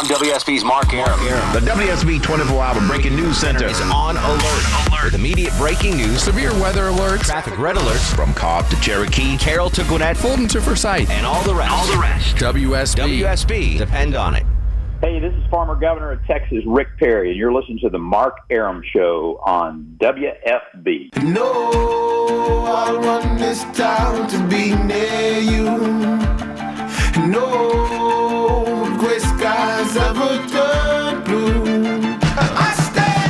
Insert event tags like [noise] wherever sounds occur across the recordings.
I'm WSB's Mark Arum. The WSB 24 Hour Breaking News Center is on alert. Alert. With immediate breaking news, severe weather alerts, traffic red alerts from Cobb to Cherokee, Carroll to Gwinnett, Fulton to Forsyth, and all the rest. All the rest. WSB. WSB. Depend on it. Hey, this is former governor of Texas, Rick Perry, and you're listening to the Mark Arum Show on WSB. No, I want this town to be near you. No gray I stand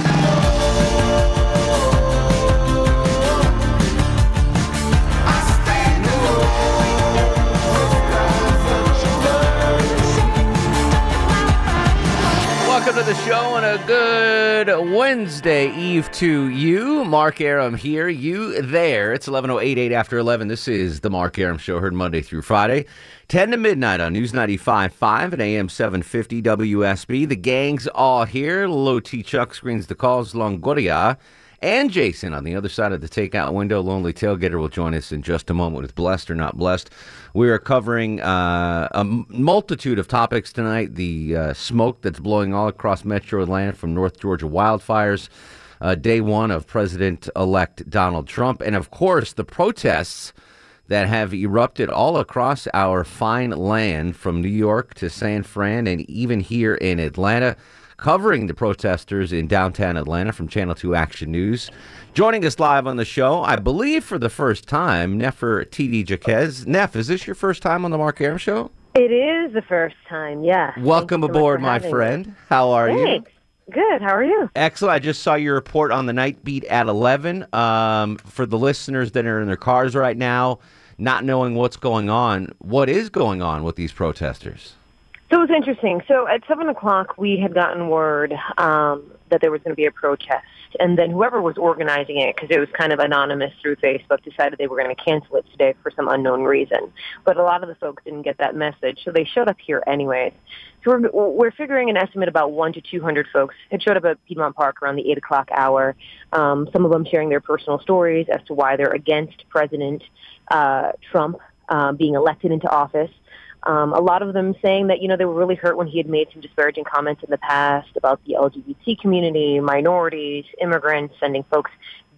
Welcome to the show and a good Wednesday Eve to you. Mark Arum here, you there. It's 11.08 after 11. This is the Mark Arum Show, heard Monday through Friday, 10 to midnight on News 95.5 and AM 750 WSB. The gang's all here. Low T Chuck screens the calls. Longoria and Jason on the other side of the takeout window. Lonely Tailgater will join us in just a moment with Blessed or Not Blessed. We are covering uh, a multitude of topics tonight. The uh, smoke that's blowing all across metro Atlanta from North Georgia wildfires, uh, day one of President elect Donald Trump, and of course, the protests that have erupted all across our fine land from New York to San Fran and even here in Atlanta covering the protesters in downtown Atlanta from Channel 2 Action News. Joining us live on the show, I believe for the first time, Nefertiti Jaquez. Neff, is this your first time on the Mark Arum Show? It is the first time, yeah. Welcome you so aboard, my having me. friend. How are you? Thanks. Good. How are you? Excellent. I just saw your report on the night beat at 11. Um, for the listeners that are in their cars right now, not knowing what's going on, what is going on with these protesters? So it was interesting. So at seven o'clock, we had gotten word um, that there was going to be a protest, and then whoever was organizing it, because it was kind of anonymous through Facebook, decided they were going to cancel it today for some unknown reason. But a lot of the folks didn't get that message, so they showed up here anyways. So we're, we're figuring an estimate about one to two hundred folks had showed up at Piedmont Park around the eight o'clock hour. Um, some of them sharing their personal stories as to why they're against President uh, Trump uh, being elected into office. Um, a lot of them saying that, you know, they were really hurt when he had made some disparaging comments in the past about the LGBT community, minorities, immigrants, sending folks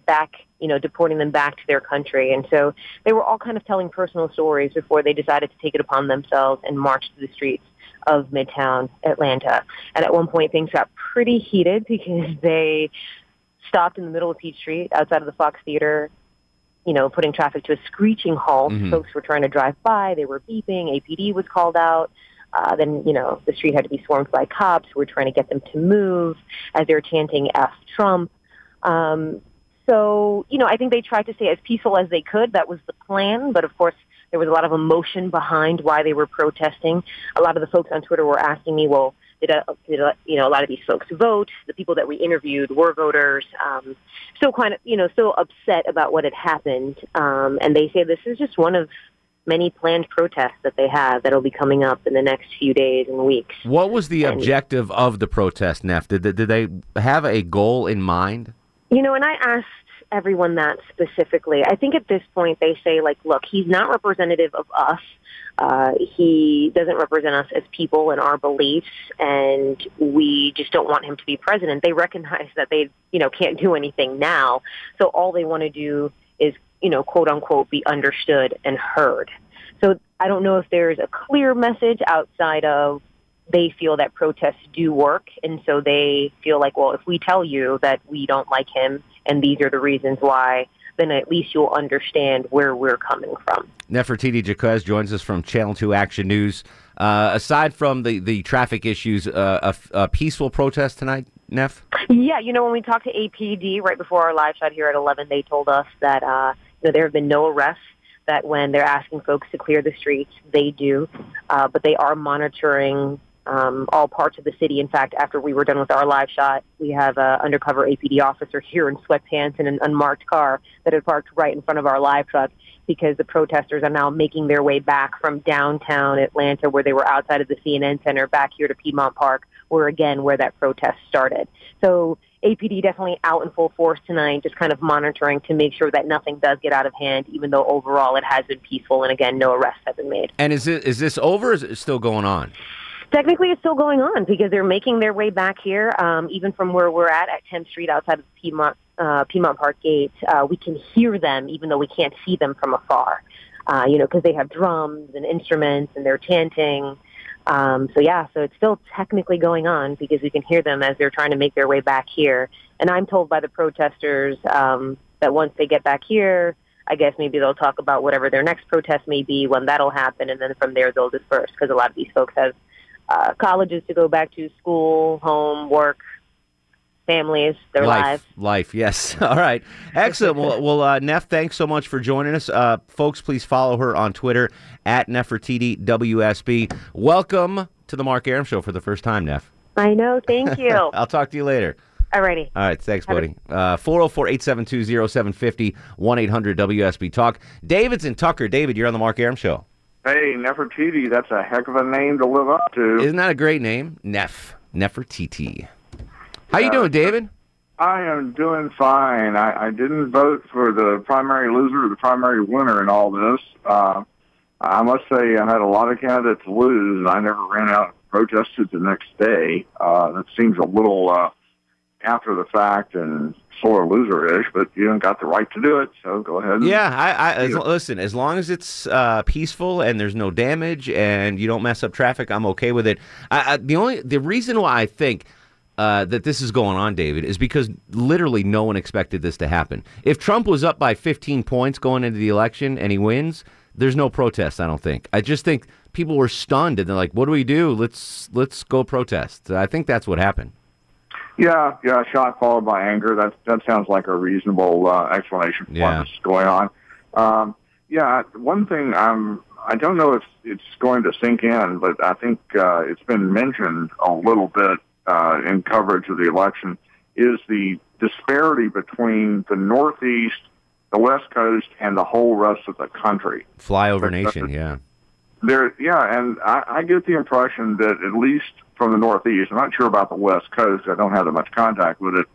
back, you know, deporting them back to their country. And so they were all kind of telling personal stories before they decided to take it upon themselves and march to the streets of Midtown Atlanta. And at one point things got pretty heated [laughs] because they stopped in the middle of Peachtree street outside of the Fox Theater you know, putting traffic to a screeching halt. Mhm. Folks were trying to drive by. They were beeping. APD was called out. Uh, then, you know, the street had to be swarmed by cops who were trying to get them to move as they were chanting F Trump. Um, so, you know, I think they tried to stay as peaceful as they could. That was the plan. But of course, there was a lot of emotion behind why they were protesting. A lot of the folks on Twitter were asking me, well, did, uh, did uh, you know a lot of these folks vote? The people that we interviewed were voters. Um, still kind of you know still upset about what had happened, um, and they say this is just one of many planned protests that they have that'll be coming up in the next few days and weeks. What was the And- objective of the protest, Neff? Did, did they have a goal in mind? You know, and I asked everyone that specifically. I think at this point they say, like, look, he's not representative of us. Uh, he doesn't represent us as people and our beliefs, and we just don't want him to be president. They recognize that they, you know, can't do anything now. So all they want to do is, you know, quote unquote, be understood and heard. So I don't know if there's a clear message outside of they feel that protests do work, and so they feel like, well, if we tell you that we don't like him and these are the reasons why, then at least you'll understand where we're coming from. Nefertiti Jaquez joins us from Channel 2 Action News. Uh, aside from the, the traffic issues, uh, a, a peaceful protest tonight, Neff? Yeah, you know, when we talked to APD right before our live shot here at 11, they told us that uh, you know, there have been no arrests, that when they're asking folks to clear the streets, they do. Uh, but they are monitoring um, all parts of the city. In fact, after we were done with our live shot, we have an undercover APD officer here in sweatpants in an unmarked car that had parked right in front of our live truck because the protesters are now making their way back from downtown Atlanta, where they were outside of the CNN Center, back here to Piedmont Park, where again, where that protest started. So APD definitely out in full force tonight, just kind of monitoring to make sure that nothing does get out of hand, even though overall it has been peaceful and again, no arrests have been made. And is, it, is this over or is it still going on? Technically, it's still going on because they're making their way back here, um, even from where we're at at 10th Street outside of Piedmont, uh, Piedmont Park Gate. Uh, we can hear them, even though we can't see them from afar. Uh, you know, because they have drums and instruments and they're chanting. Um, so yeah, so it's still technically going on because we can hear them as they're trying to make their way back here. And I'm told by the protesters um, that once they get back here, I guess maybe they'll talk about whatever their next protest may be when that'll happen, and then from there they'll disperse because a lot of these folks have uh, colleges to go back to, school, home, work, families, their life, lives. life. Yes. [laughs] All right. Excellent. well, well, uh, Neff, thanks so much for joining us, uh, folks. Please follow her on Twitter at Nefertiti WSB. Welcome to the Mark Arum Show for the first time, Neff. I know. Thank [laughs] you. I'll talk to you later. Alrighty. All right, thanks, buddy. Uh, 404 872 0750 1 800 WSB Talk. David's in Tucker. David, you're on the Mark Arum Show. Hey, Nefertiti, that's a heck of a name to live up to. Isn't that a great name? Neff. Nefertiti. How you doing, David? I am doing fine. I, I didn't vote for the primary loser or the primary winner in all this. Uh, I must say I had a lot of candidates lose, and I never ran out and protested the next day. Uh, that seems a little uh, after the fact and sort of loser-ish, but you don't got the right to do it, so go ahead. Yeah, I, I as, listen. As long as it's uh, peaceful and there's no damage and you don't mess up traffic, I'm okay with it. I, I, the only the reason why I think uh, that this is going on, David, is because literally no one expected this to happen. If Trump was up by 15 points going into the election and he wins, there's no protest. I don't think. I just think people were stunned and they're like, "What do we do? Let's let's go protest." I think that's what happened. Yeah, yeah, shock followed by anger. That that sounds like a reasonable uh, explanation for Yeah. what's going on. Um, yeah, one thing I'm I don't know if it's going to sink in, but I think uh, it's been mentioned a little bit uh, in coverage of the election is the disparity between the Northeast, the West Coast, and the whole rest of the country. Flyover nation, yeah. There, yeah, and I, I get the impression that at least from the Northeast, I'm not sure about the West Coast. I don't have that much contact with it.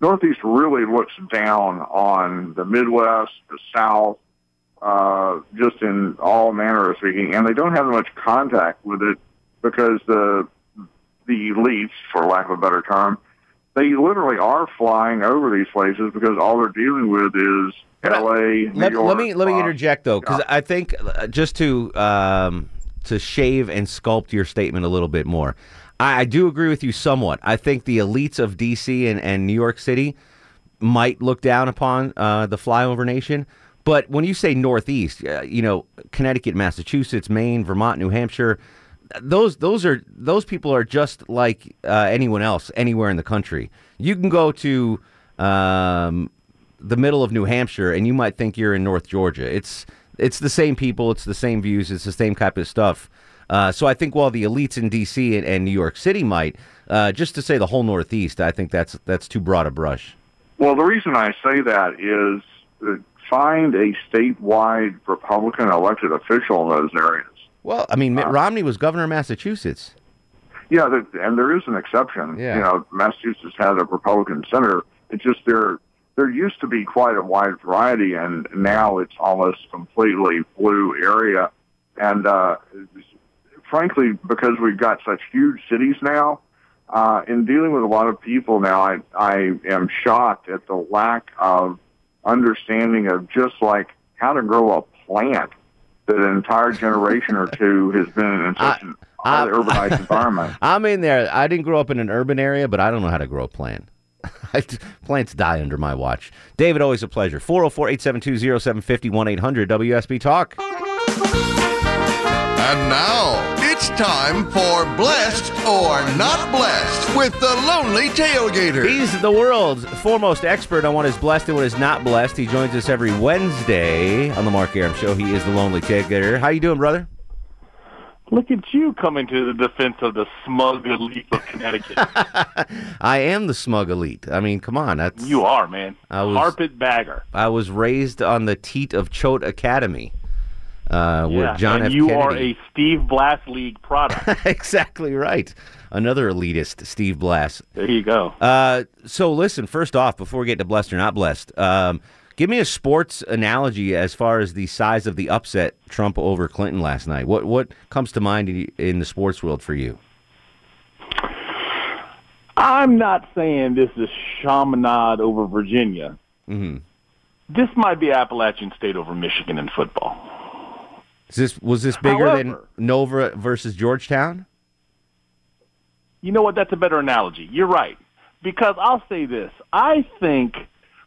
Northeast really looks down on the Midwest, the South, uh, just in all manner of speaking, and they don't have much contact with it because the the elites, for lack of a better term, they literally are flying over these places because all they're dealing with is L.A., New let, York. let me let me uh, interject though, because I think uh, just to um, to shave and sculpt your statement a little bit more, I, I do agree with you somewhat. I think the elites of D.C. and, and New York City might look down upon uh, the flyover nation. But when you say Northeast, uh, you know Connecticut, Massachusetts, Maine, Vermont, New Hampshire, those those are those people are just like uh, anyone else anywhere in the country. You can go to um, the middle of New Hampshire and you might think you're in North Georgia. It's it's the same people, it's the same views, it's the same type of stuff. Uh, so I think while the elites in D.C. and, and New York City might, uh, just to say the whole Northeast, I think that's that's too broad a brush. Well, the reason I say that is uh, find a statewide Republican elected official in those areas. Well, I mean, Mitt Romney was governor of Massachusetts. Yeah, there, and there is an exception. Yeah. You know, Massachusetts had a Republican senator. It's just there. There used to be quite a wide variety, and now it's almost completely blue area. And uh, frankly, because we've got such huge cities now, uh, in dealing with a lot of people now, I I am shocked at the lack of understanding of just like how to grow a plant that an entire generation or two has been in such an highly urbanized environment. [laughs] I'm in there. I didn't grow up in an urban area, but I don't know how to grow a plant. [laughs] Plants die under my watch. David, always a pleasure. 404 872 0750 1 800 WSB Talk. And now it's time for Blessed or Not Blessed with the Lonely Tailgater. He's the world's foremost expert on what is blessed and what is not blessed. He joins us every Wednesday on the Mark Arum Show. He is the Lonely Tailgater. How you doing, brother? Look at you coming to the defense of the smug elite of Connecticut. [laughs] I am the smug elite. I mean, come on. That's you are, man. I was- Carpet bagger. I was raised on the teat of Choate Academy. Uh, Yeah, with John and F. you Kennedy. are a Steve Blast League product. [laughs] exactly right. Another elitist, Steve Blass. there you go. Uh, so listen, first off, before we get to blessed or not blessed, um, give me a sports analogy as far as the size of the upset Trump over Clinton last night. What what comes to mind in, the sports world for you? I'm not saying this is Chaminade over Virginia. hmm This might be Appalachian State over Michigan in football. Is this was this bigger than Nova versus Georgetown? You know what? That's a better analogy. You're right. Because I'll say this. I think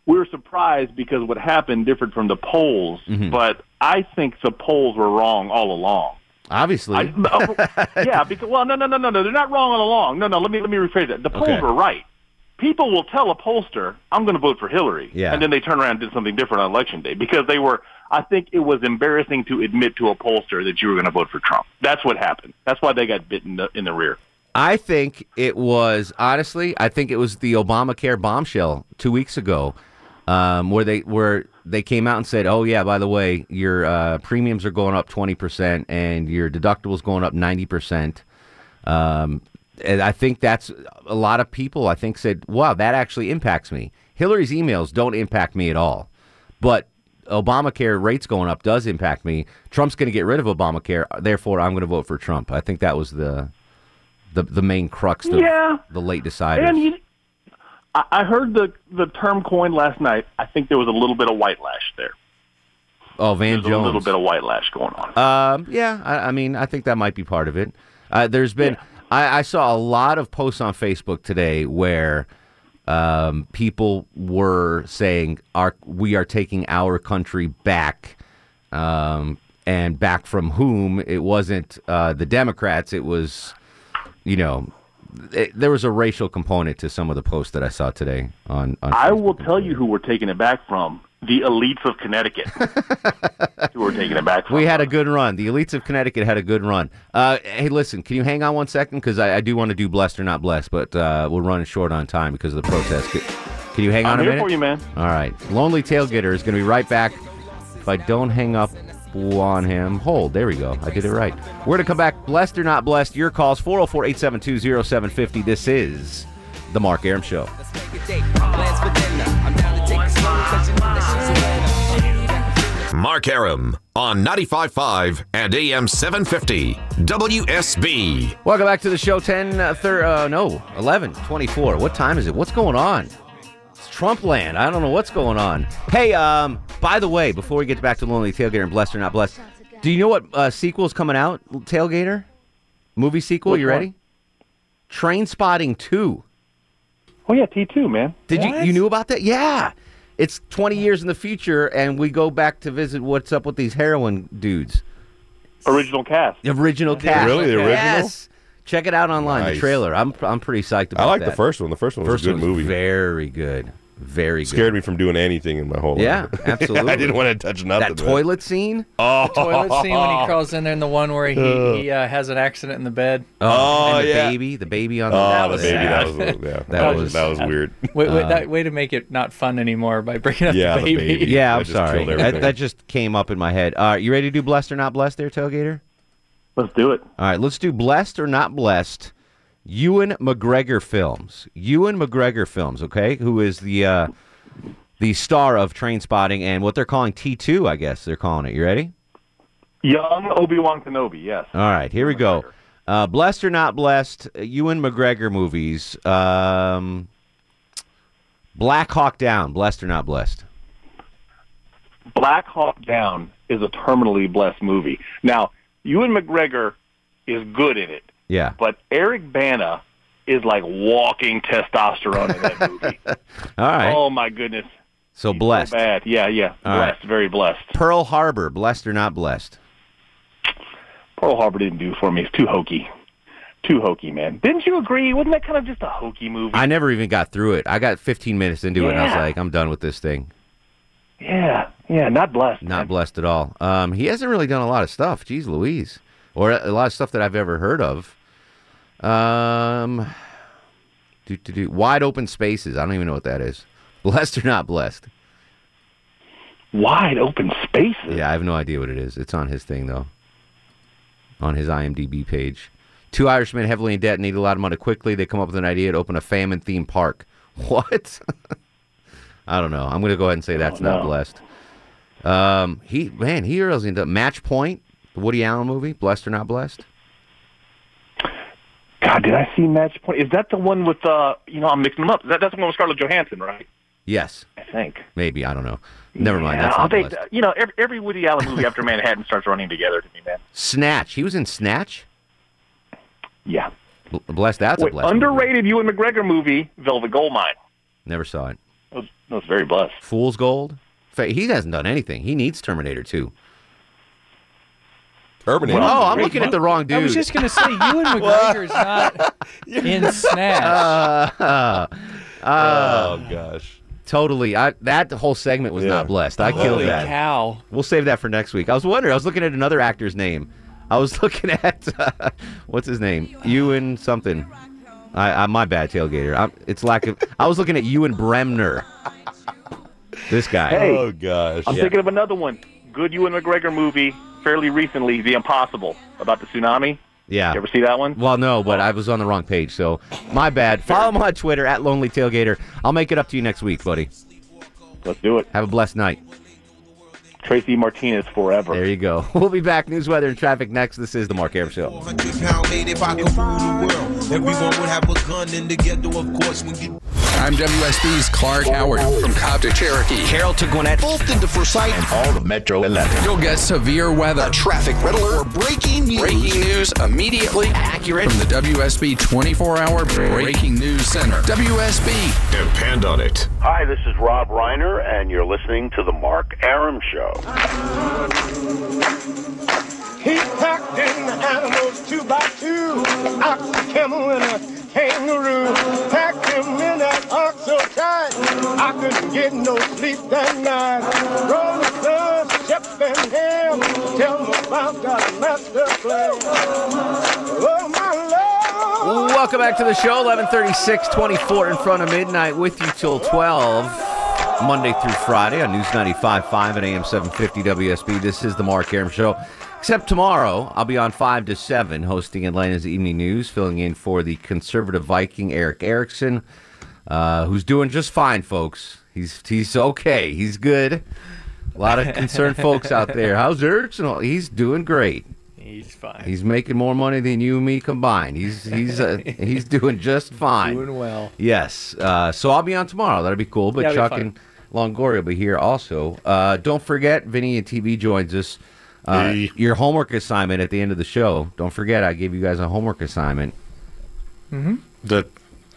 we were surprised because what happened differed from the polls, Mhm. but I think the polls were wrong all along. Obviously. I, no, yeah, because well, no, no, no, no, no, they're not wrong all along. No, no, let me let me rephrase that. The polls Okay. were right. People will tell a pollster, "I'm going to vote for Hillary," Yeah. and then they turn around and did something different on election day because they were. I think it was embarrassing to admit to a pollster that you were going to vote for Trump. That's what happened. That's why they got bitten in the, in the rear. I think it was honestly. I think it was the Obamacare bombshell two weeks ago, um, where they where they came out and said, "Oh yeah, by the way, your uh, premiums are going up twenty percent and your deductibles going up ninety percent." Um, and I think that's a lot of people. I think said, "Wow, that actually impacts me." Hillary's emails don't impact me at all, but Obamacare rates going up does impact me. Trump's going to get rid of Obamacare, therefore I'm going to vote for Trump. I think that was the the the main crux of Yeah. the late deciders. And you, I, heard the the term coined last night. I think there was a little bit of white lash there. oh, Van There's a little bit of white lash going on. Um, yeah, I, I mean, I think that might be part of it. Uh, there's been, I, I saw a lot of posts on Facebook today where um, people were saying, "Our we are taking our country back," um, and back from whom? It wasn't uh, the Democrats. It was, you know, it, there was a racial component to some of the posts that I saw today on. on I will tell you who we're taking it back from: the elites of Connecticut. [laughs] who we're taking it back from? We had a good run. The elites of Connecticut had a good run. Uh, hey, listen, can you hang on one second? Because I, I do want to do blessed or not blessed, but uh, we're running short on time because of the protest. Can, you hang on I'm a here minute? for you, man. All right. Lonely Tailgater is going to be right back. If I don't hang up on him, hold. There we go. I did it right. We're going to come back. Blessed or not blessed? Your calls 404 872 0750. This is The Mark Arum Show. Mark Arum on 95.5 and AM 750 WSB. Welcome back to the show. 10, uh, thir- uh, no, 11, 24. What time is it? What's going on? It's Trump land. I don't know what's going on. Hey, um, by the way, before we get back to Lonely Tailgater and Blessed or Not Blessed, do you know what uh, sequel's coming out, Tailgater? Movie sequel, Which you one? ready? Trainspotting 2. Oh yeah, T two, man. Did you you knew about that? Yeah. It's 20 years in the future, and we go back to visit what's up with these heroin dudes. Original cast. The original cast. Really? The original? Yes. Check it out online. The trailer. I'm I'm pretty psyched about it. I like that. the first one. The first one was First a good one's movie. Very good. Very good. Scared me from doing anything in my whole Yeah, life. [laughs] Yeah, absolutely. I didn't want to touch nothing. That toilet scene. [laughs] Oh, The toilet scene when he crawls in there, and the one where he, he uh, has an accident in the bed. Oh, and the yeah. baby, the baby on the. Oh, That the baby. sad. That was yeah. That That, was was- that was weird. [laughs] Wait, wait, Uh, that way to make it not fun anymore by bringing up Yeah, the the baby. baby. Yeah, I'm sorry. That, that just came up in my head. All right, you ready to do blessed or not blessed there, tailgater? Let's do it. All right, let's do blessed or not blessed. Ewan McGregor films. Ewan McGregor films. Okay, who is the uh, the star of Trainspotting and what they're calling T2? I guess they're calling it. You ready? Young Obi Wan Kenobi. Yes. All right, here we go. Uh, blessed or not blessed, Ewan McGregor movies. Um, Black Hawk Down, blessed or not blessed? Black Hawk Down is a terminally blessed movie. Now, Ewan McGregor is good in it, Yeah. but Eric Bana is like walking testosterone in that [laughs] movie. All right. Oh my goodness. so blessed. So bad. Yeah, yeah. All right. blessed. Very blessed. Pearl Harbor, blessed or not blessed? Pearl Harbor didn't do it for me. It's too hokey. Too hokey, man. Didn't you agree? Wasn't that kind of just a hokey movie? I never even got through it. I got 15 minutes into it, and I was like, I'm done with this thing. Yeah, yeah. Not blessed. Not blessed at all. Um, he hasn't really done a lot of stuff. Jeez Louise. Or a lot of stuff that I've ever heard of. Um, do, do, do. Wide open spaces. I don't even know what that is. [laughs] Blessed or not blessed? Wide open spaces. Yeah, I have no idea what it is. It's on his thing, though. On his IMDb page. Two Irishmen heavily in debt need a lot of money quickly. They come up with an idea to open a famine themed park. [laughs] What? [laughs] I don't know. I'm going to go ahead and say that's not blessed. Um, he man, he really into Match Point, the Woody Allen movie. Blessed or not blessed? God, did I see Match Point? Is that the one with uh? You know, I'm mixing them up. That, that's the one with Scarlett Johansson, right? Yes, I think. maybe I don't know. Never mind. Yeah, That's not the take- you know, every, every Woody Allen movie after [laughs] Manhattan starts running together to me, man. Snatch. He was in Snatch. Yeah. B- Bless. That's Wait, a blessed. underrated Ewan McGregor movie, Velvet Goldmine. Never saw it. That was, very blessed. Fool's Gold. He hasn't done anything. He needs Terminator 2. Terminator. oh, I'm looking at the wrong dude. I was just gonna say you and [laughs] McGregor's not [laughs] in Snatch. Uh, uh, Oh gosh. Totally. I, that whole segment was Yeah. not blessed. I killed Holy that. cow! We'll save that for next week. I was wondering. I was looking at another actor's name. I was [laughs] looking at uh, what's his name, Ewan something. I, I my bad, tailgater. I'm, it's lack of. I was looking at Ewen Bremner. This guy. Hey. Oh gosh. I'm Yeah. thinking of another one. Good Ewan McGregor movie, fairly recently, The Impossible, about the tsunami. Yeah. You ever see that one? Well, no, but I was on the wrong page, so my bad. Follow me on Twitter at Lonely Tailgater. I'll make it up to you next week, buddy. Let's do it. Have a blessed night. Tracy Martinez forever. There you go. [laughs] We'll be back. News, weather, and traffic next. This is the Mark Arum Show. Pound made if I could rule the world. Everyone would have a gun in the ghetto, of course, when you. I'm WSB's Clark Howard from Cobb to Cherokee. Carroll to Gwinnett. Both to Forsyth and all the Metro 11. You'll get severe weather. Traffic red alert. For breaking news. Breaking news immediately Accurate. from the WSB 24 hour Breaking News Center. WSB. Depend on it. Hi, this is Rob Reiner, and you're listening to The Mark Arum Show. He packed in the animals two by two, ox, camel, and a kangaroo. Packed him in that ox so tight, I couldn't get no sleep that night. Rolling Stones, Shep and Ham, tell me about that master plan. Oh, my Lord. Welcome back to the show. 1136, 24 in front of midnight with you till 12. Monday through Friday on News 95.5 and AM 750 WSB. This is the Mark Arum Show. Except tomorrow, I'll be on 5 to 7 hosting Atlanta's Evening News, filling in for the conservative Viking Erick Erickson, uh, who's doing just fine, folks. He's, he's okay. He's good. A lot of concerned [laughs] folks out there. How's Erickson? He's doing great. He's fine. He's making more money than you and me combined. He's he's uh, [laughs] he's doing just fine. Doing well. Yes. Uh, so I'll be on tomorrow. That'll be cool. But Yeah, it'll be Chuck and Longoria will be here also. Uh, don't forget, Vinny and TV joins us. Uh, Hey. Your homework assignment at the end of the show. Don't forget, I gave you guys a homework assignment. That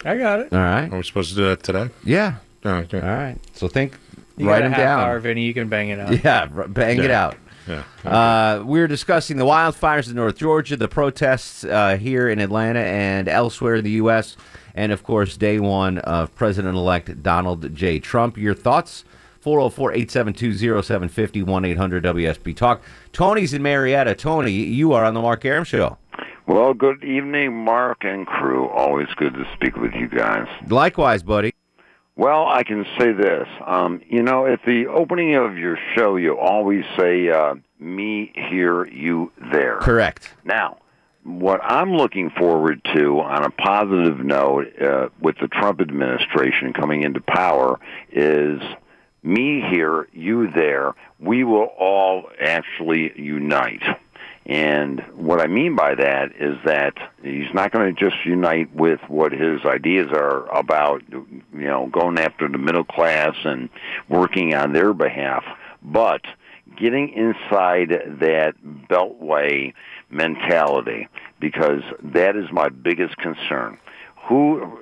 I got it. All right. are we supposed to do that today? Yeah. Oh, okay. All right. So think. You write got a them half down. hour, Vinny. You can bang it out. [laughs] Yeah, r- bang it out. Yeah. Uh, we're discussing the wildfires in North Georgia, the protests uh, here in Atlanta and elsewhere in the U.S., and of course, day one of President elect Donald J. Trump. Your thoughts? 404 872 0750 1 800 WSB Talk. Tony's in Marietta. Tony, you are on the Mark Arum Show. Well, good evening, Mark and crew. Always good to speak with you guys. Likewise, buddy. Well, I can say this. Um, you know, at the opening of your show, you always say, uh, me here, you there. Correct. Now, what I'm looking forward to on a positive note uh, with the Trump administration coming into power is me here, you there. We will all actually unite. And what I mean by that is that he's not going to just unite with what his ideas are about, you know, going after the middle class and working on their behalf, but getting inside that beltway mentality because that is my biggest concern. Who,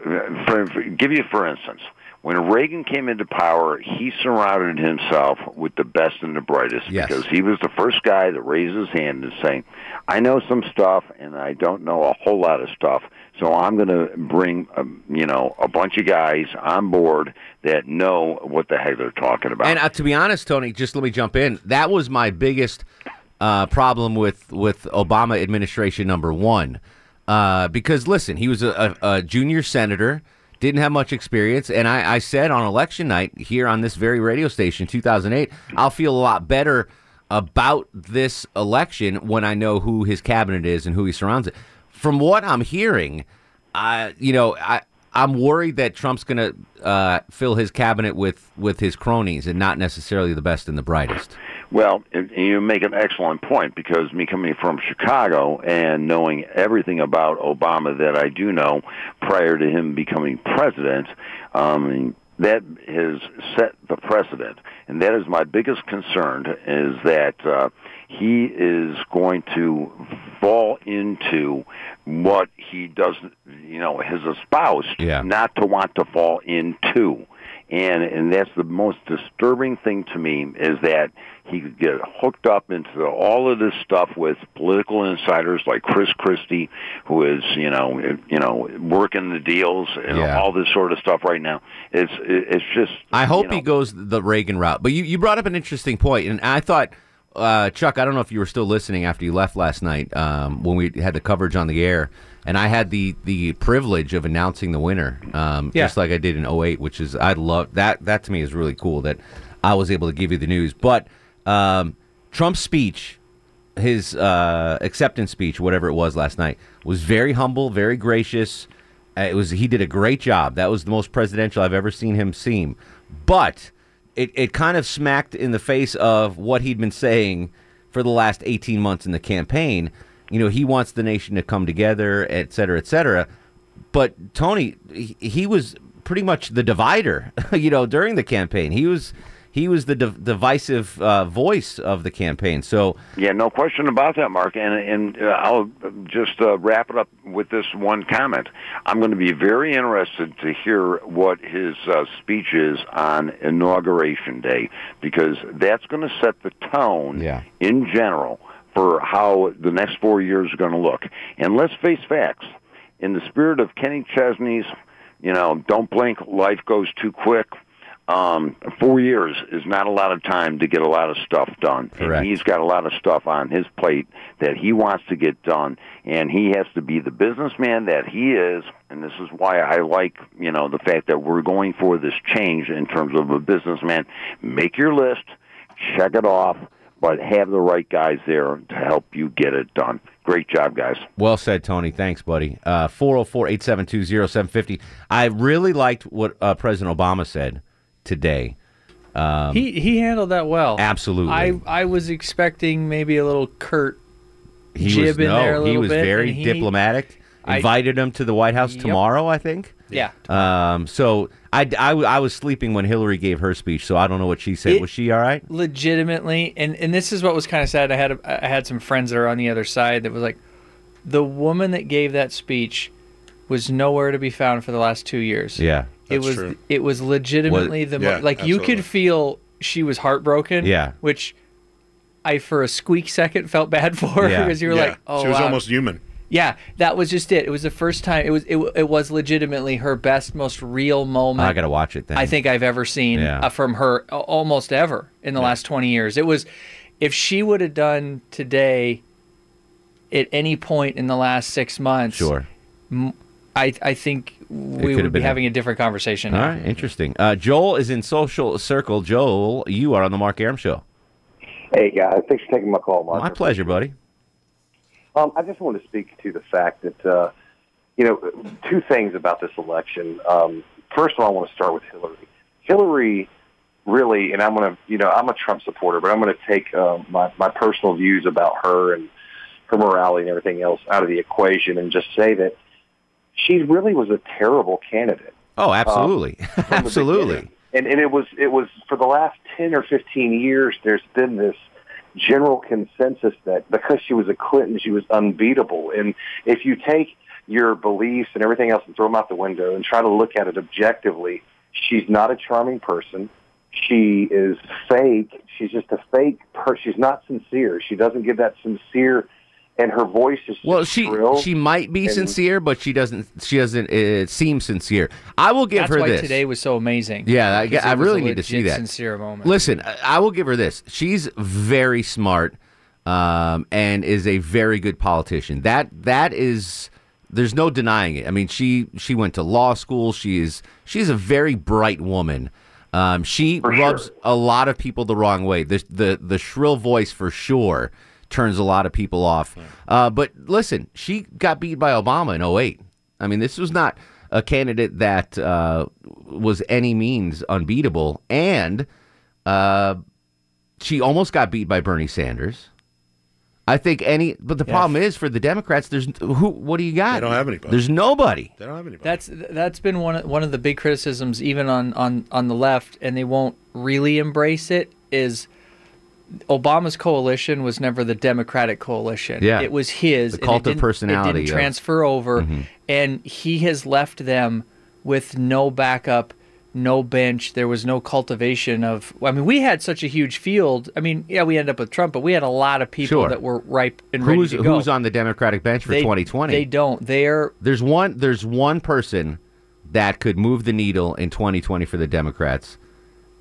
for, for, give you for instance, when Reagan came into power, he surrounded himself with the best and the brightest Yes. because he was the first guy to raise his hand and say, "I know some stuff and I don't know a whole lot of stuff, so I'm going to bring, um, you know, a bunch of guys on board that know what the heck they're talking about." And uh, to be honest, Tony, just let me jump in. That was my biggest uh, problem with with Obama administration number one, uh, because listen, he was a, a, a junior senator, didn't have much experience, and I, I said on election night here on this very radio station, 2008, I'll feel a lot better about this election when I know who his cabinet is and who he surrounds it. From what I'm hearing, I you know I. I'm worried that Trump's going to uh, fill his cabinet with, with his cronies and not necessarily the best and the brightest. Well, you make an excellent point because me coming from Chicago and knowing everything about Obama that I do know prior to him becoming president, um, that has set the precedent, and that is my biggest concern is that uh, he is going to fall into what he doesn't, you know, has espoused Yeah. not to want to fall into. And and that's the most disturbing thing to me is that he could get hooked up into all of this stuff with political insiders like Chris Christie, who is you know you know working the deals and Yeah. all this sort of stuff right now. It's it's just I hope he goes the Reagan route. But you, you brought up an interesting point, and I thought, uh, Chuck, I don't know if you were still listening after you left last night um, when we had the coverage on the air, and I had the the privilege of announcing the winner, um, Yeah. just like I did in 08, which is I love that. That to me is really cool that I was able to give you the news. But um, Trump's speech his uh, acceptance speech, whatever it was last night, was very humble, very gracious. Uh, it was he did a great job. That was the most presidential I've ever seen him seem. But it, it kind of smacked in the face of what he'd been saying for the last 18 months in the campaign. You know, he wants the nation to come together, et cetera, et cetera. But Tony, he, he was pretty much the divider, [laughs] you know, during the campaign. He was he was the div- divisive uh, voice of the campaign. So Yeah, no question about that, Mark. And and uh, I'll just uh, wrap it up with this one comment. I'm going to be very interested to hear what his uh, speech is on inauguration day because that's going to set the tone Yeah. in general for how the next four years are going to look. And let's face facts. In the spirit of Kenny Chesney's, you know, don't blink, life goes too quick. Um, four years is not a lot of time to get a lot of stuff done. Correct. And he's got a lot of stuff on his plate that he wants to get done, and he has to be the businessman that he is. And this is why I like, you know, the fact that we're going for this change in terms of a businessman. Make your list, check it off, but have the right guys there to help you get it done. Great job, guys. Well said, Tony. Thanks, buddy. Uh, 404 872 0750. I really liked what uh, President Obama said today. Um, he he handled that well. Absolutely. I I was expecting maybe a little curt he jib was, in no, there a little he was bit, very he- diplomatic. I- Invited him to the White House Yep. tomorrow, I think. Yeah. Um, so I, I, I was sleeping when Hillary gave her speech, so I don't know what she said. It- was she all right? legitimately and and this is what was kind of sad i had a, i had some friends that are on the other side that was like the woman that gave that speech was nowhere to be found for the last two years Yeah. It was true. it was legitimately Was- the mo- Yeah, like you could feel she was heartbroken Yeah. which i for a squeak second felt bad [laughs] for her Yeah. because you were Yeah. like oh She was wow. almost human. yeah that was just it it was the first time it was it, it was legitimately her best most real moment I got to watch it then. I think I've ever seen Yeah. uh, from her a- almost ever in the last 20 years. It was if she would have done today at any point in the last 6 months. Sure. m- I I think we would be been having a different conversation. All now. right, interesting. Uh, Joel is in Social Circle. Joel, you are on the Mark Arum Show. Hey guys, thanks for taking my call, Mark. My pleasure, buddy. Um, I just want to speak to the fact that uh, you know two things about this election. Um, first of all, I want to start with Hillary. Hillary really, and I'm going to, you know, I'm a Trump supporter, but I'm going to take uh, my my personal views about her and her morality and everything else out of the equation, and just say that she really was a terrible candidate. Oh, absolutely, um, the absolutely. And and it was it was for the last ten or fifteen years. There's been this general consensus that because she was a Clinton, she was unbeatable. And if you take your beliefs and everything else and throw them out the window and try to look at it objectively, she's not a charming person. She is fake. She's just a fake person. She's not sincere. She doesn't give that sincere, and her voice is Well, just she shrill she might be and- sincere, but she doesn't she doesn't It seem sincere. I will give That's her why this. today was so amazing. Yeah, I, I it was a really need to see that. Sincere moment. Listen, I- I will give her this. She's very smart um, and is a very good politician. That that is there's no denying it. I mean, she she went to law school. She is she's a very bright woman. Um, she rubs a lot of people the wrong way. The the the shrill voice for sure turns a lot of people off. Uh, but listen, she got beat by Obama in 08. I mean, this was not a candidate that uh, was any means unbeatable. And uh, she almost got beat by Bernie Sanders. I think any, but the problem is for the Democrats. There's who? What do you got? They don't have anybody. There's nobody. They don't have anybody. That's that's been one of, one of the big criticisms, even on, on, on the left, and they won't really embrace it. Is Obama's coalition was never the Democratic coalition. Yeah. it was his. The cult of didn't- personality It didn't transfer over, Mhm. and he has left them with no backup, no bench. There was no cultivation of. I mean, we had such a huge field. I mean, yeah, we ended up with Trump, but we had a lot of people Sure. that were ripe and Who's ready to go. who's on the Democratic bench for They- 2020? They don't. They're There's one. There's one person that could move the needle in 2020 for the Democrats,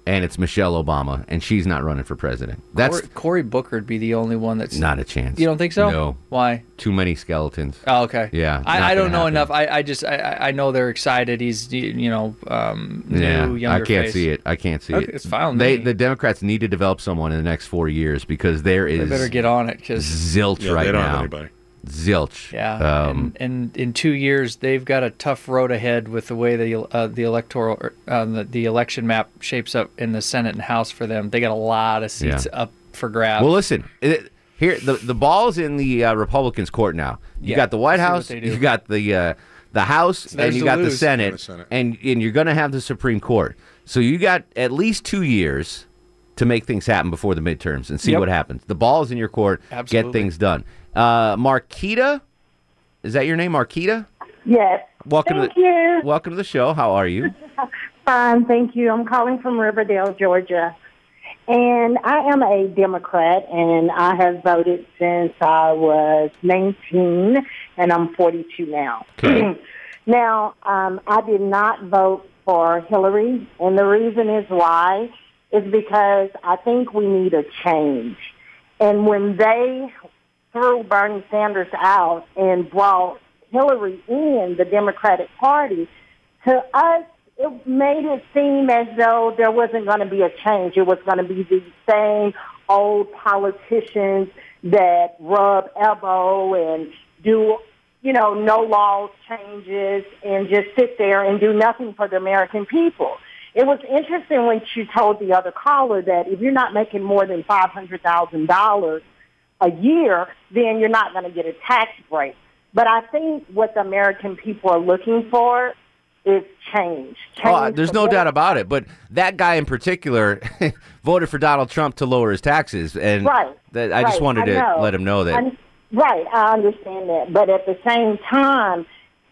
and it's Michelle Obama, and she's not running for president. That's Cory, Cory Booker would be the only one that's not a chance. You don't think so? No. Why? Too many skeletons. Oh, okay. Yeah. I, I don't know happen. enough. I, I just I- I, I know they're excited. He's you know um, new, Yeah, I can't face. see it. I can't see Okay, it. it's fine with They me. the Democrats need to develop someone in the next four years because there is They better get on it because zilch Yeah, right they don't now. Have anybody. Zilch. Yeah, Um, and, and in two years they've got a tough road ahead with the way the uh, the electoral uh, the, the election map shapes up in the Senate and House for them. They got a lot of seats Yeah. up for grabs. Well, listen. It, here, the the ball's in the uh, Republicans' court now. You Yeah, got the White House, you got the uh, the House, Theirs and you got the. Senate, the Senate. and and you're going to have the Supreme Court. So you got at least two years to make things happen before the midterms and see Yep. what happens. The ball's in your court. Absolutely. Get things done. Uh, Marquita, is that your name, Marquita? Yes. Welcome Thank to the, you. Welcome to the show. How are you? [laughs] Fine, thank you. I'm calling from Riverdale, Georgia. And I am a Democrat, and I have voted since I was 19, and I'm 42 now. [clears throat] now, um, I did not vote for Hillary, and the reason is why is because I think we need a change. And when they threw Bernie Sanders out and brought Hillary in, the Democratic Party, to us, it made it seem as though there wasn't going to be a change. It was going to be the same old politicians that rub elbow and do, you know, no laws changes and just sit there and do nothing for the American people. It was interesting when she told the other caller that if you're not making more than five hundred thousand dollars a year, then you're not going to get a tax break. But I think what the American people are looking for is change. Oh, change Oh, there's no doubt about it. But that guy in particular [laughs] voted for Donald Trump to lower his taxes, and Right, that, I just wanted to let him know that. I- right, I understand that. But at the same time,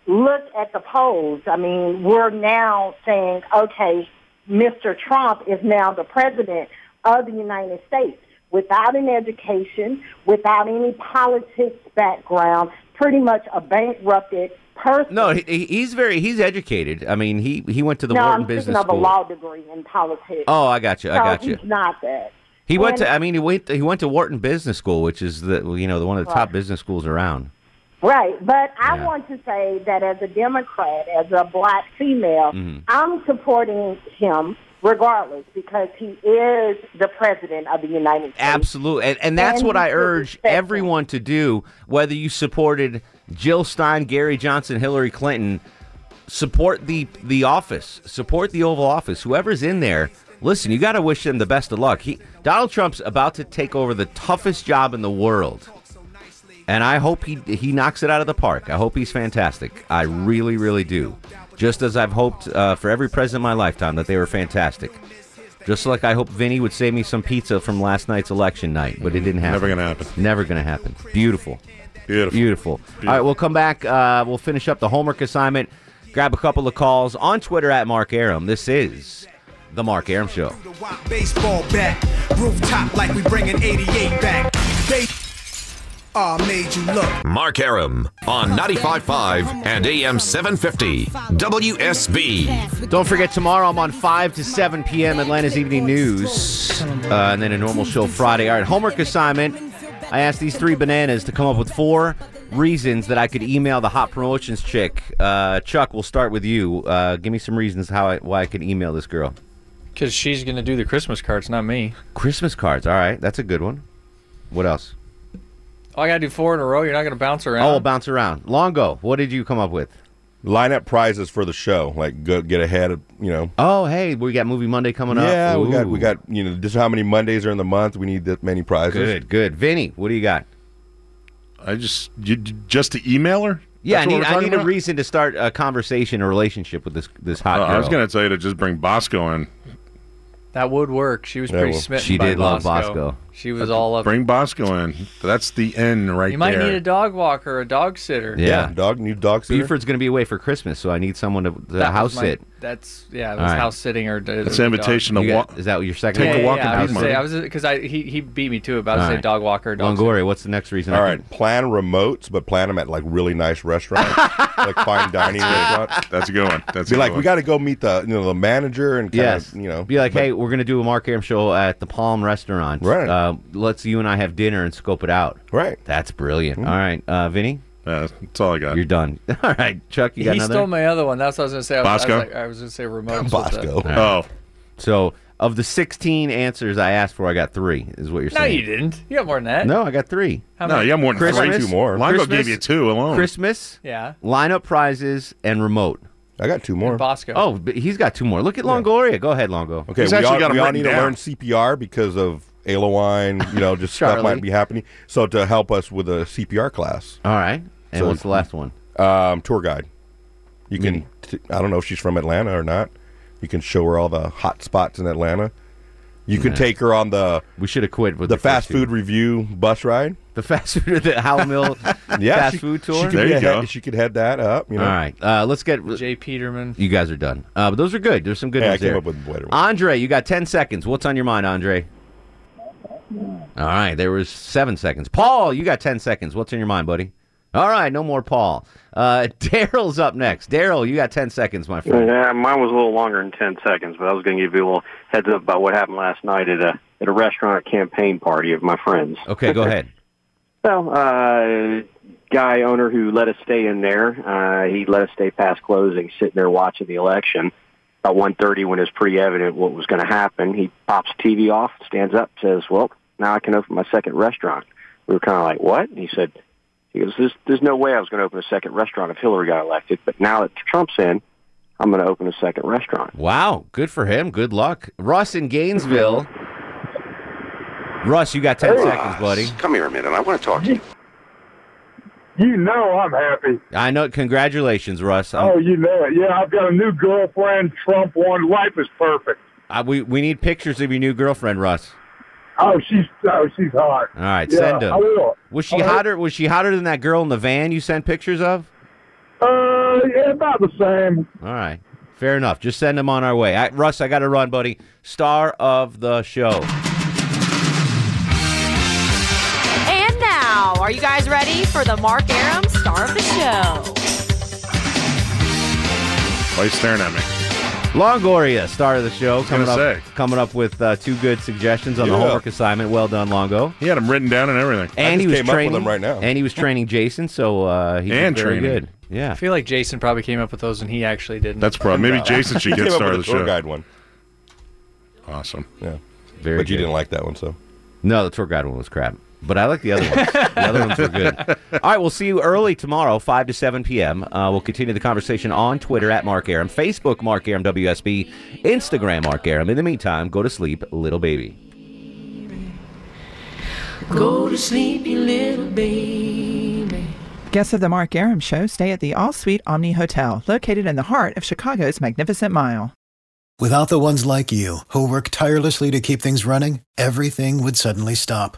look at the polls. I mean, we're now saying, okay, Mr. Trump is now the president of the United States without an education, without any politics background, pretty much a bankrupted person. No, he, he's very he's educated. I mean, he he went to the no, Wharton I'm Business speaking of School. a law degree in politics. Oh, I got you. I So got you. He's not that. He went to. I mean, he went. He went to Wharton Business School, which is the you know the one of the top business schools around. Right, but I Yeah. want to say that as a Democrat, as a black female, Mhm. I'm supporting him regardless because he is the president of the United States. Absolutely, and, and that's And what I urge everyone to do. Whether you supported Jill Stein, Gary Johnson, Hillary Clinton, support the the office, support the Oval Office. Whoever's in there, listen, you got to wish them the best of luck. He, Donald Trump's about to take over the toughest job in the world, and I hope he he knocks it out of the park. I hope he's fantastic. I really, really do. Just as I've hoped uh, for every president in my lifetime that they were fantastic. Just like I hope Vinny would save me some pizza from last night's election night, but it didn't happen. Never gonna happen. Never gonna happen. Beautiful. Beautiful. Beautiful. All right, we'll come back. Uh, we'll finish up the homework assignment. Grab a couple of calls on Twitter at Mark Arum. This is the Mark Arum Show. baseball bat, rooftop like we bringing 88 back. They uh, made you look. Mark Arum on 95.5 and AM 750 WSB. Don't forget, tomorrow I'm on 5 to 7 p.m. Atlanta's Evening News. Uh, and then a normal show Friday. All right, homework assignment. I asked these three bananas to come up with four reasons that I could email the hot promotions chick. Uh, Chuck, we'll start with you. Uh, give me some reasons how I, why I could email this girl. Because she's going to do the Christmas cards, not me. Christmas cards. All right, that's a good one. What else? Oh, I got to do four in a row. You're not going to bounce around. Oh, we'll bounce around. Longo, what did you come up with? Line up prizes for the show, like go get ahead. Of, you know. Oh, hey, we got Movie Monday coming up. Yeah, we got Ooh. we got you know just how many Mondays are in the month. We need that many prizes. Good, good. Vinny, what do you got? I just you, just to email her. Yeah, That's I what need we're I talking need a about? reason to start a conversation, a relationship with this this hot Uh, girl. I was going to tell you to just bring Bosco in. That would work. She was That pretty will- smitten. She by did love Bosco. Bosco. She was all up. Bring Bosco in. That's the end right you might there. need a dog walker, a dog sitter. Yeah. dog new dog Buford's going to be away for Christmas, so I need someone to, to That house my- sit. That's yeah. It was right. house sitting or. It's an invitation to You got- walk- Is that your second? yeah, one? yeah, yeah, I was House say sit. I was because I he, he beat me to it. But I was All say right. dog walker, dog sitter. What's the next reason? All I right, plan remotes, but plan them at like really nice restaurants, [laughs] like fine dining restaurants. That's a good one. That's be a like, good we got to go meet the you know the manager and kind Yes, of, you know be like, but- hey, we're gonna do a Mark Arum show at the Palm Restaurant. Right. Uh, let's you and I have dinner and scope it out. Right. That's brilliant. All right, uh, Vinny. Yeah, that's all I got. You're done. [laughs] All right, Chuck, you got he another. stole my other one. That's what I was gonna say. I was, I Bosco? was, like, I was gonna say remote. [laughs] All right. Oh. So of the 16 answers I asked for, I got three. Is what you're saying? No, you didn't. You got more than that. No, I got three. How No, many? you got more than three. Two more. Longo gave you two alone. Christmas. Yeah. Lineup prizes and remote. I got two more. And Bosco. Oh, but he's got two more. Look at Longoria. Go ahead, Longo. Okay, we all, we all need to learn CPR because of Aloine, you know, [laughs] just stuff Charlie. might be happening. So to help us with a CPR class. All right. And what's the last one? Um, tour guide. You can. T- I don't know if she's from Atlanta or not. You can show her all the hot spots in Atlanta. You can Yeah. take her on the. We should have quit with the, the first fast two. food review bus ride. The fast food, the Howell [laughs] Mill yeah, fast she- food She tour. could, be ahead- she could head that up. You know. All right. Uh, let's get. Jay Peterman. You guys are done. Uh, but those are good. There's some good Hey, I ones came there. up with better ones. Andre, you got 10 seconds. What's on your mind, Andre? All right. There was seven seconds. Paul, you got 10 seconds. What's in your mind, buddy? All right. No more Paul. Uh, [laughs] Daryl's up next. Daryl, you got 10 seconds, my friend. Yeah, mine was a little longer than ten seconds, but I was going to give you a little heads up about what happened last night at a at a restaurant campaign party of my friends. Okay, go ahead. [laughs] Well, uh, guy owner who let us stay in there, uh, he let us stay past closing, sitting there watching the election. About one thirty, when it was pretty evident what was going to happen, he pops the TV off, stands up, says, "Well, now I can open my second restaurant." We were kind of like, "What?" And he said, "He goes, there's, there's no way I was going to open a second restaurant if Hillary got elected, but now that Trump's in, I'm going to open a second restaurant." Wow. Good for him. Good luck. Russ in Gainesville. Russ, you got 10 seconds, buddy. Come here a minute. I want to talk to you. You know I'm happy. I know. Congratulations, Russ. I'm- Oh, you know it. Yeah, I've got a new girlfriend. Trump won. Life is perfect. Uh, we we need pictures of your new girlfriend, Russ. Oh, she's oh, she's hot. All right, Yeah, send them. I will. Was she All right. hotter? Was she hotter than that girl in the van you sent pictures of? Uh, yeah, about the same. All right, fair enough. Just send them on our way. I, Russ, I got to run, buddy. Star of the show. Are you guys ready for the Mark Arum star of the show? Why are you staring at me? Longoria, star of the show, coming up, say. coming up with uh, two good suggestions on the homework assignment. Well done, Longo. He had them written down and everything. And he was training them right now. And he was [laughs] training Jason, so uh, he And did very training. good. Yeah. I feel like Jason probably came up with those and he actually didn't. That's probably maybe [laughs] Jason should get came up started with the a tour show. guide one. Awesome. Yeah. Very but you didn't like that one, so. No, the tour guide one was crap. But I like the other ones. the other ones were good. [laughs] All right, we'll see you early tomorrow, 5 to 7 p.m. Uh, we'll continue the conversation on Twitter at Mark Arum, Facebook Mark Arum WSB, Instagram Mark Arum. In the meantime, go to sleep, little baby. Go to sleep, you little baby. Guests of the Mark Arum Show stay at the All Suite Omni Hotel, located in the heart of Chicago's Magnificent Mile. Without the ones like you, who work tirelessly to keep things running, everything would suddenly stop.